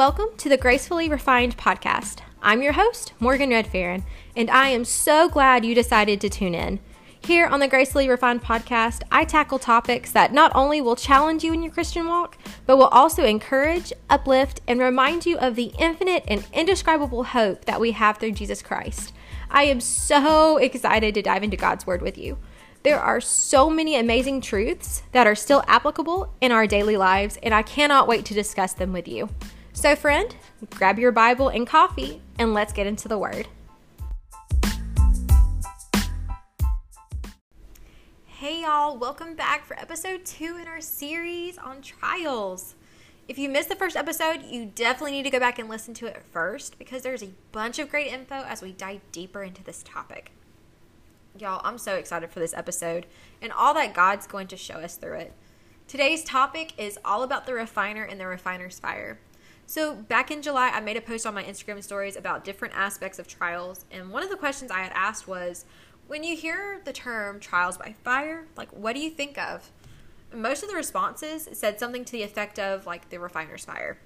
Welcome to the Gracefully Refined podcast. I'm your host, Morgan Redferin, and I am so glad you decided to tune in. Here on the Gracefully Refined podcast, I tackle topics that not only will challenge you in your Christian walk, but will also encourage, uplift, and remind you of the infinite and indescribable hope that we have through Jesus Christ. I am so excited to dive into God's Word with you. There are so many amazing truths that are still applicable in our daily lives, and I cannot wait to discuss them with you. So, friend, grab your Bible and coffee, and let's get into the Word. Hey, y'all, welcome back for episode two in our series on trials. If you missed the first episode, you definitely need to go back and listen to it first because there's a bunch of great info as we dive deeper into this topic. Y'all, I'm so excited for this episode and all that God's going to show us through it. Today's topic is all about the refiner and the refiner's fire. So, back in July, I made a post on my Instagram stories about different aspects of trials, and one of the questions I had asked was when you hear the term trials by fire, like what do you think of? Most of the responses said something to the effect of like the refiner's fire.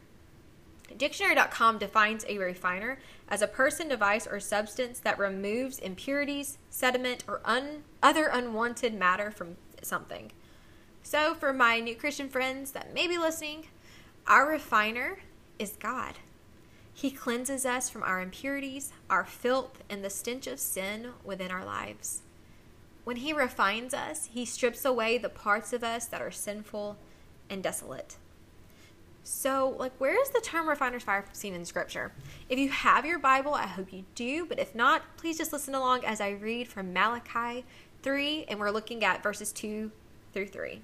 Dictionary.com defines a refiner as a person, device, or substance that removes impurities, sediment, or un- other unwanted matter from something. So, for my new Christian friends that may be listening, our refiner is God. He cleanses us from our impurities, our filth, and the stench of sin within our lives. When He refines us, He strips away the parts of us that are sinful and desolate. So, like, where is the term refiner's fire seen in Scripture? If you have your Bible, I hope you do, but if not, please just listen along as I read from Malachi 3, and we're looking at verses 2 through 3.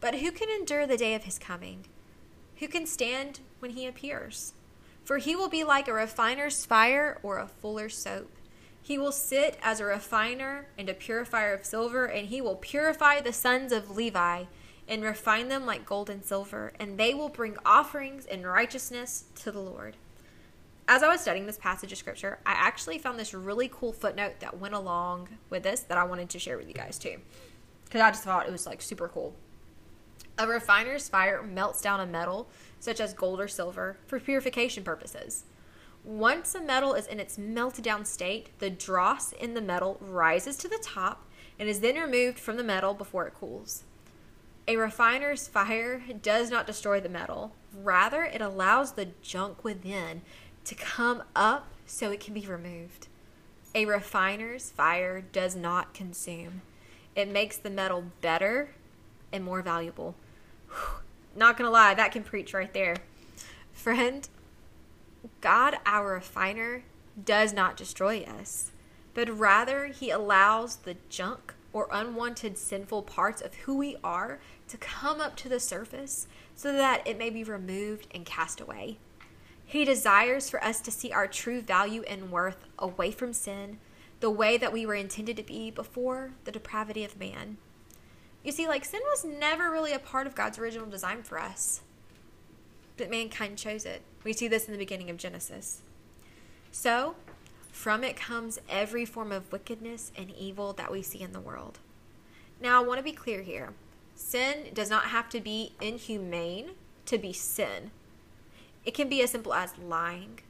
But who can endure the day of his coming? Who can stand when he appears? For he will be like a refiner's fire or a fuller's soap. He will sit as a refiner and a purifier of silver, and he will purify the sons of Levi and refine them like gold and silver, and they will bring offerings in righteousness to the Lord. As I was studying this passage of scripture, I actually found this really cool footnote that went along with this that I wanted to share with you guys too. Because I just thought it was like super cool. A refiner's fire melts down a metal, such as gold or silver, for purification purposes. Once a metal is in its melted down state, the dross in the metal rises to the top and is then removed from the metal before it cools. A refiner's fire does not destroy the metal, rather, it allows the junk within to come up so it can be removed. A refiner's fire does not consume, it makes the metal better and more valuable. Not gonna lie, that can preach right there. Friend, God, our refiner, does not destroy us, but rather he allows the junk or unwanted sinful parts of who we are to come up to the surface so that it may be removed and cast away. He desires for us to see our true value and worth away from sin, the way that we were intended to be before the depravity of man. You see, like, sin was never really a part of God's original design for us, but mankind chose it. We see this in the beginning of Genesis. So, from it comes every form of wickedness and evil that we see in the world. Now, I want to be clear here sin does not have to be inhumane to be sin. It can be as simple as lying,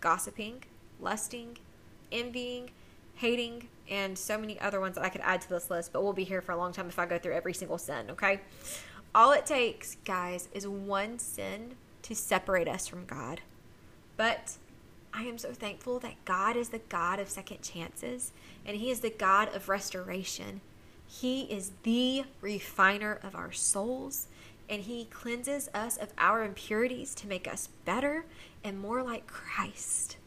gossiping, lusting, envying, hating, and so many other ones that I could add to this list, but we'll be here for a long time if I go through every single sin, okay? All it takes, guys, is one sin to separate us from God. But I am so thankful that God is the God of second chances and He is the God of restoration. He is the refiner of our souls and He cleanses us of our impurities to make us better and more like Christ.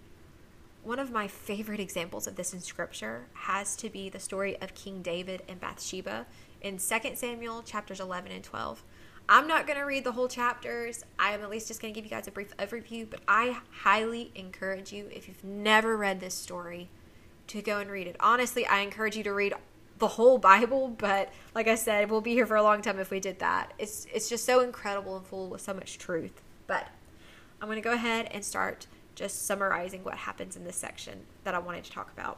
One of my favorite examples of this in scripture has to be the story of King David and Bathsheba in 2 Samuel chapters 11 and 12. I'm not going to read the whole chapters. I am at least just going to give you guys a brief overview, but I highly encourage you, if you've never read this story, to go and read it. Honestly, I encourage you to read the whole Bible, but like I said, we'll be here for a long time if we did that. It's it's just so incredible and full with so much truth. But I'm going to go ahead and start just summarizing what happens in this section that I wanted to talk about.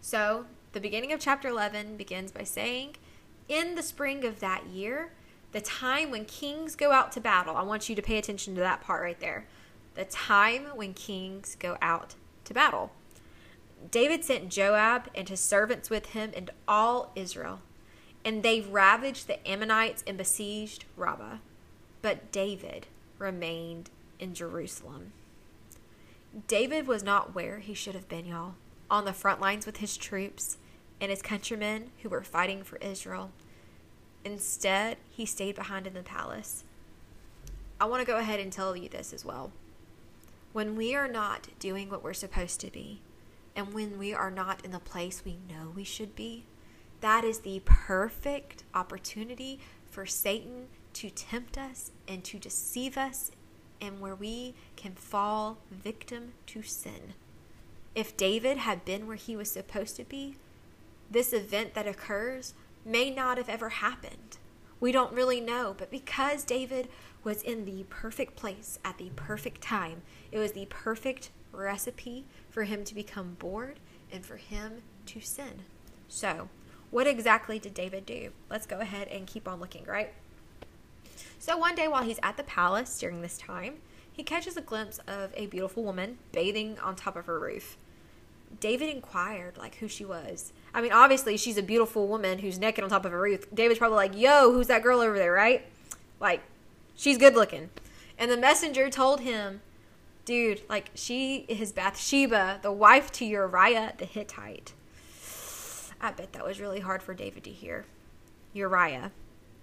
So, the beginning of chapter 11 begins by saying, In the spring of that year, The time when kings go out to battle. I want you to pay attention to that part right there. The time when kings go out to battle. David sent Joab and his servants with him and all Israel, and they ravaged the Ammonites and besieged Rabbah. But David remained in Jerusalem. David was not where he should have been, y'all, on the front lines with his troops and his countrymen who were fighting for Israel. Instead, he stayed behind in the palace. I want to go ahead and tell you this as well. When we are not doing what we're supposed to be, and when we are not in the place we know we should be, that is the perfect opportunity for Satan to tempt us and to deceive us, and where we can fall victim to sin. If David had been where he was supposed to be, this event that occurs may not have ever happened. We don't really know, but because David was in the perfect place at the perfect time, it was the perfect recipe for him to become bored and for him to sin. So, what exactly did David do? Let's go ahead and keep on looking, right? So, one day while he's at the palace during this time, he catches a glimpse of a beautiful woman bathing on top of her roof. David inquired, like, who she was. I mean, obviously, she's a beautiful woman who's naked on top of a roof. David's probably like, yo, who's that girl over there, right? Like, she's good looking. And the messenger told him dude, like she is Bathsheba, the wife to Uriah the Hittite. I bet that was really hard for David to hear. Uriah.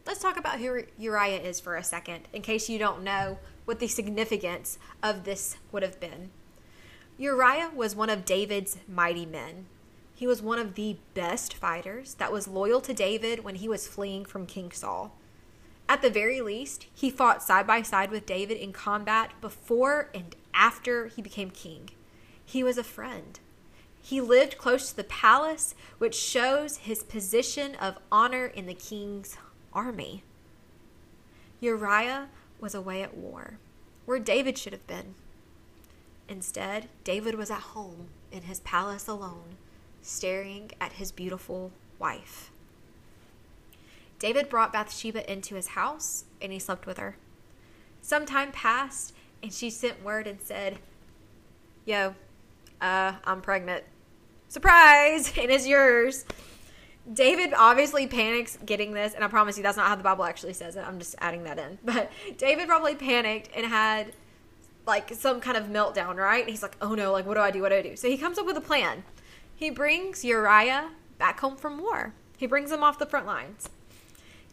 Let's talk about who Uriah is for a second, in case you don't know what the significance of this would have been. Uriah was one of David's mighty men. He was one of the best fighters that was loyal to David when he was fleeing from King Saul. At the very least, he fought side by side with David in combat before and after he became king. He was a friend. He lived close to the palace, which shows his position of honor in the king's army. Uriah was away at war, where David should have been. Instead, David was at home in his palace alone, staring at his beautiful wife. David brought Bathsheba into his house and he slept with her. Some time passed and she sent word and said, Yo, uh, I'm pregnant. Surprise! It's yours. David obviously panics getting this, and I promise you that's not how the Bible actually says it. I'm just adding that in. But David probably panicked and had like some kind of meltdown, right? And he's like, oh no, like what do I do? What do I do? So he comes up with a plan. He brings Uriah back home from war. He brings him off the front lines.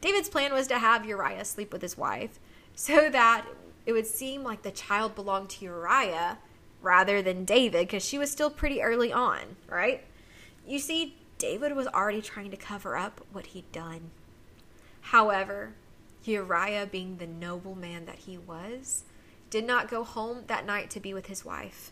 David's plan was to have Uriah sleep with his wife so that it would seem like the child belonged to Uriah rather than David because she was still pretty early on, right? You see, David was already trying to cover up what he'd done. However, Uriah, being the noble man that he was, did not go home that night to be with his wife.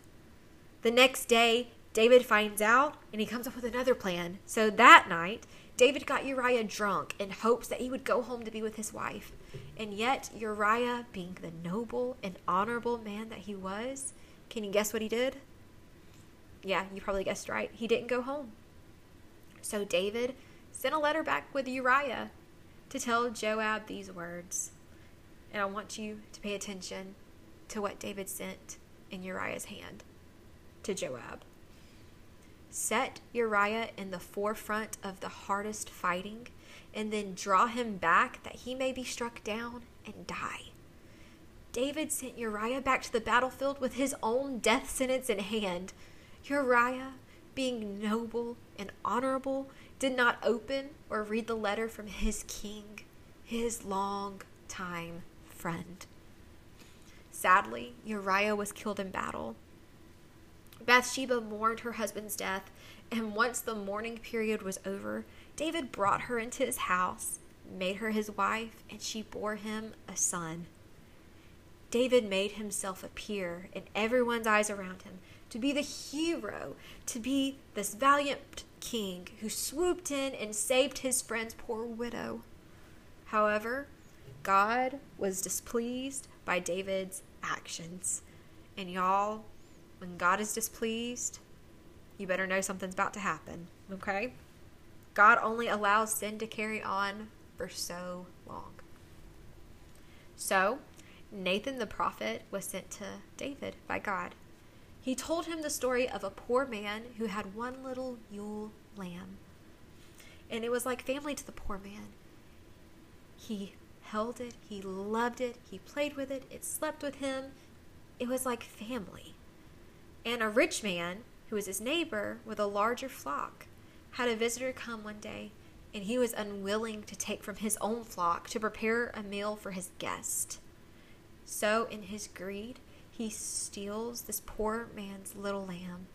The next day, David finds out and he comes up with another plan. So that night, David got Uriah drunk in hopes that he would go home to be with his wife. And yet, Uriah, being the noble and honorable man that he was, can you guess what he did? Yeah, you probably guessed right. He didn't go home. So David sent a letter back with Uriah to tell Joab these words. And I want you to pay attention to what David sent in Uriah's hand to Joab. Set Uriah in the forefront of the hardest fighting, and then draw him back that he may be struck down and die. David sent Uriah back to the battlefield with his own death sentence in hand. Uriah, being noble and honorable, did not open or read the letter from his king, his long time friend. Sadly, Uriah was killed in battle, Bathsheba mourned her husband's death, and once the mourning period was over, David brought her into his house, made her his wife, and she bore him a son. David made himself appear in everyone's eyes around him to be the hero, to be this valiant king who swooped in and saved his friend's poor widow. However, God was displeased by David's actions. And y'all, when God is displeased, you better know something's about to happen, okay? God only allows sin to carry on for so long. So, Nathan the prophet was sent to David by God. He told him the story of a poor man who had one little ewe lamb. And it was like family to the poor man. He held it, he loved it, he played with it, it slept with him. It was like family. And a rich man, who was his neighbor with a larger flock, had a visitor come one day, and he was unwilling to take from his own flock to prepare a meal for his guest. So, in his greed, he steals this poor man's little lamb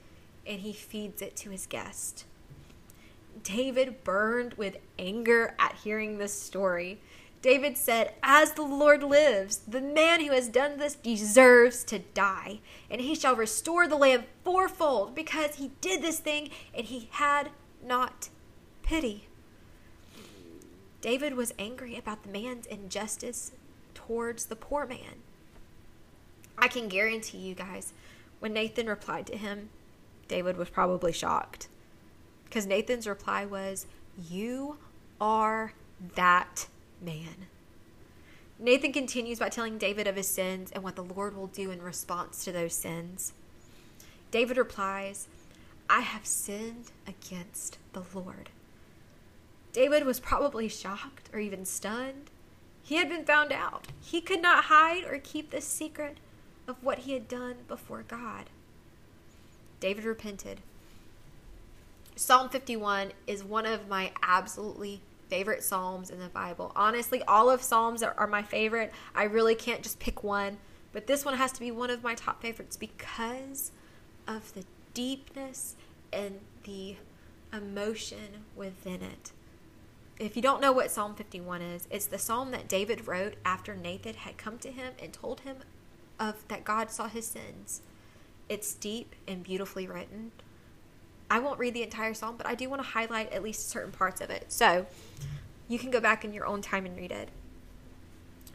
and he feeds it to his guest. David burned with anger at hearing this story. David said, As the Lord lives, the man who has done this deserves to die, and he shall restore the lamb fourfold because he did this thing and he had not pity. David was angry about the man's injustice towards the poor man. I can guarantee you guys, when Nathan replied to him, David was probably shocked. Because Nathan's reply was, You are that man. Nathan continues by telling David of his sins and what the Lord will do in response to those sins. David replies, I have sinned against the Lord. David was probably shocked or even stunned. He had been found out. He could not hide or keep this secret of what he had done before God. David repented. Psalm 51 is one of my absolutely favorite Psalms in the Bible. Honestly, all of Psalms are, are, my favorite. I really can't just pick one, but this one has to be one of my top favorites because of the deepness and the emotion within it. If you don't know what Psalm 51 is, it's the psalm that David wrote after Nathan had come to him and told him of that God saw his sins. It's deep and beautifully written. I won't read the entire psalm, but I do want to highlight at least certain parts of it. So you can go back in your own time and read it.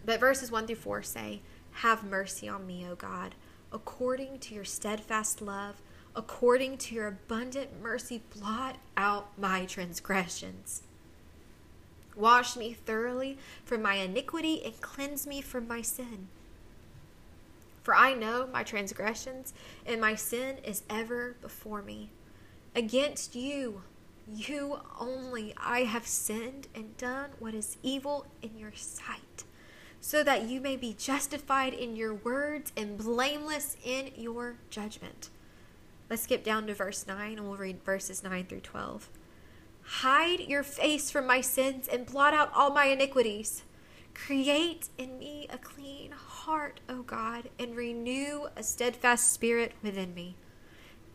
But verses 1 through 4 say, Have mercy on me, O God, according to your steadfast love, according to your abundant mercy, blot out my transgressions. Wash me thoroughly from my iniquity and cleanse me from my sin. For I know my transgressions, and my sin is ever before me. Against you, you only, I have sinned and done what is evil in your sight, so that you may be justified in your words and blameless in your judgment. Let's skip down to verse 9 and we'll read verses 9 through 12. Hide your face from my sins and blot out all my iniquities. Create in me a clean heart, O God, and renew a steadfast spirit within me.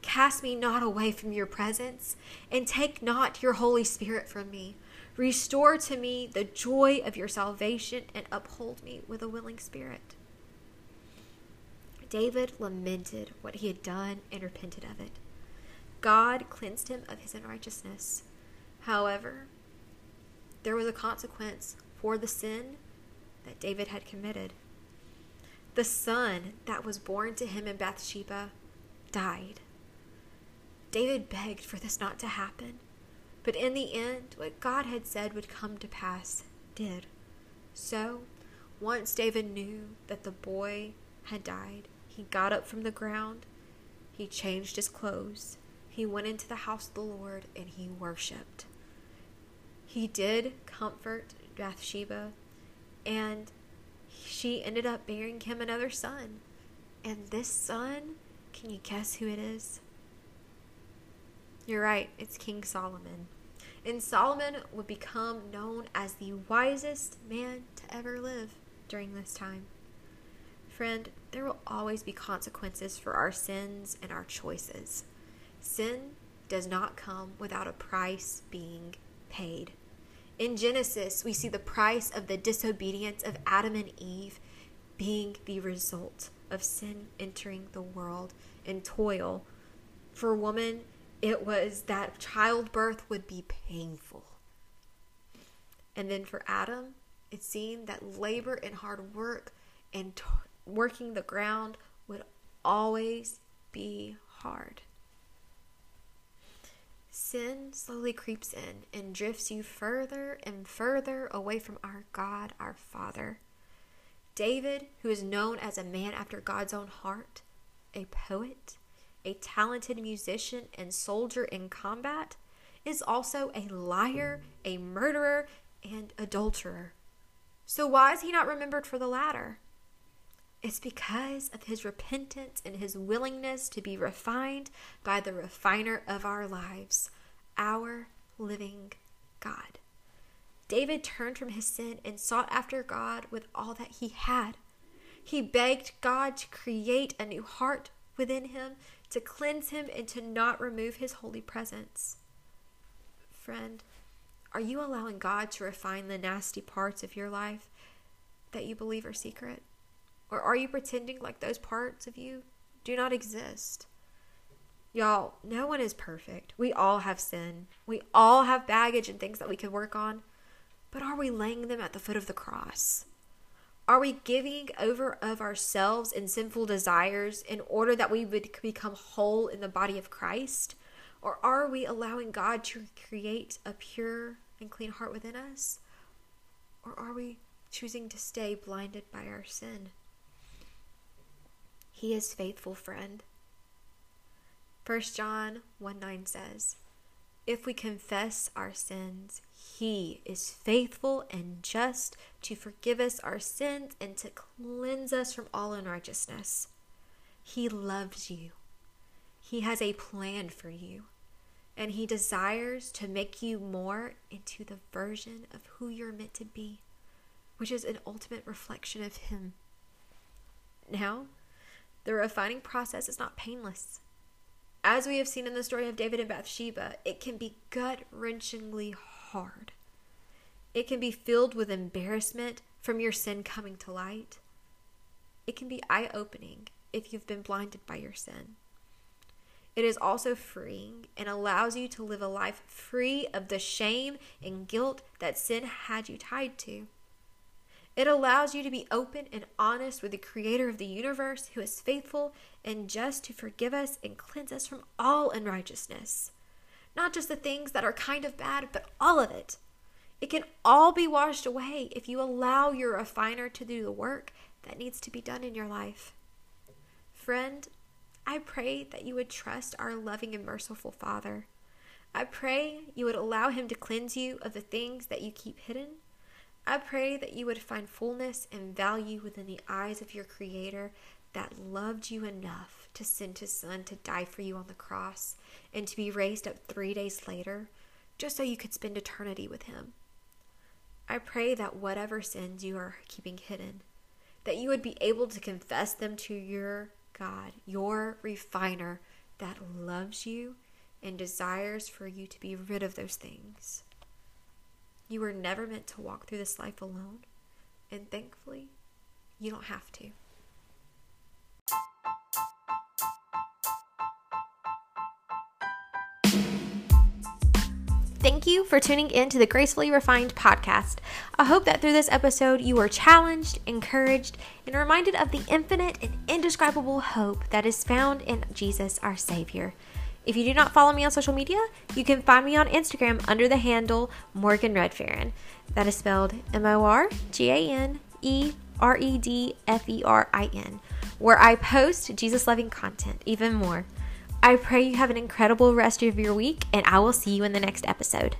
Cast me not away from your presence, and take not your Holy Spirit from me. Restore to me the joy of your salvation, and uphold me with a willing spirit. David lamented what he had done and repented of it. God cleansed him of his unrighteousness. However, there was a consequence for the sin that David had committed. The son that was born to him in Bathsheba died. David begged for this not to happen, but in the end, what God had said would come to pass did. So, once David knew that the boy had died, he got up from the ground, he changed his clothes, he went into the house of the Lord, and he worshiped. He did comfort Bathsheba and she ended up bearing him another son. And this son, can you guess who it is? You're right, it's King Solomon. And Solomon would become known as the wisest man to ever live during this time. Friend, there will always be consequences for our sins and our choices. Sin does not come without a price being paid. In Genesis, we see the price of the disobedience of Adam and Eve being the result of sin entering the world and toil. For woman, it was that childbirth would be painful. And then for Adam, it seemed that labor and hard work and t- working the ground would always be hard. Sin slowly creeps in and drifts you further and further away from our God, our Father. David, who is known as a man after God's own heart, a poet, a talented musician, and soldier in combat, is also a liar, a murderer, and adulterer. So, why is he not remembered for the latter? It's because of his repentance and his willingness to be refined by the refiner of our lives, our living God. David turned from his sin and sought after God with all that he had. He begged God to create a new heart within him, to cleanse him, and to not remove his holy presence. Friend, are you allowing God to refine the nasty parts of your life that you believe are secret? Or are you pretending like those parts of you do not exist? Y'all, no one is perfect. We all have sin. We all have baggage and things that we could work on. But are we laying them at the foot of the cross? Are we giving over of ourselves and sinful desires in order that we would become whole in the body of Christ? Or are we allowing God to create a pure and clean heart within us? Or are we choosing to stay blinded by our sin? He is faithful, friend. 1 John 1 9 says, If we confess our sins, He is faithful and just to forgive us our sins and to cleanse us from all unrighteousness. He loves you, He has a plan for you and He desires to make you more into the version of who you're meant to be, which is an ultimate reflection of Him. Now, the refining process is not painless. As we have seen in the story of David and Bathsheba, it can be gut wrenchingly hard. It can be filled with embarrassment from your sin coming to light. It can be eye opening if you've been blinded by your sin. It is also freeing and allows you to live a life free of the shame and guilt that sin had you tied to. It allows you to be open and honest with the creator of the universe who is faithful and just to forgive us and cleanse us from all unrighteousness. Not just the things that are kind of bad, but all of it. It can all be washed away if you allow your refiner to do the work that needs to be done in your life. Friend, I pray that you would trust our loving and merciful Father. I pray you would allow Him to cleanse you of the things that you keep hidden. I pray that you would find fullness and value within the eyes of your Creator that loved you enough to send His Son to die for you on the cross and to be raised up three days later just so you could spend eternity with Him. I pray that whatever sins you are keeping hidden, that you would be able to confess them to your God, your refiner that loves you and desires for you to be rid of those things. You were never meant to walk through this life alone, and thankfully, you don't have to. Thank you for tuning in to the Gracefully Refined podcast. I hope that through this episode you are challenged, encouraged, and reminded of the infinite and indescribable hope that is found in Jesus our Savior. If you do not follow me on social media, you can find me on Instagram under the handle Morgan Redferin. That is spelled M O R G A N E R E D F E R I N, where I post Jesus loving content even more. I pray you have an incredible rest of your week, and I will see you in the next episode.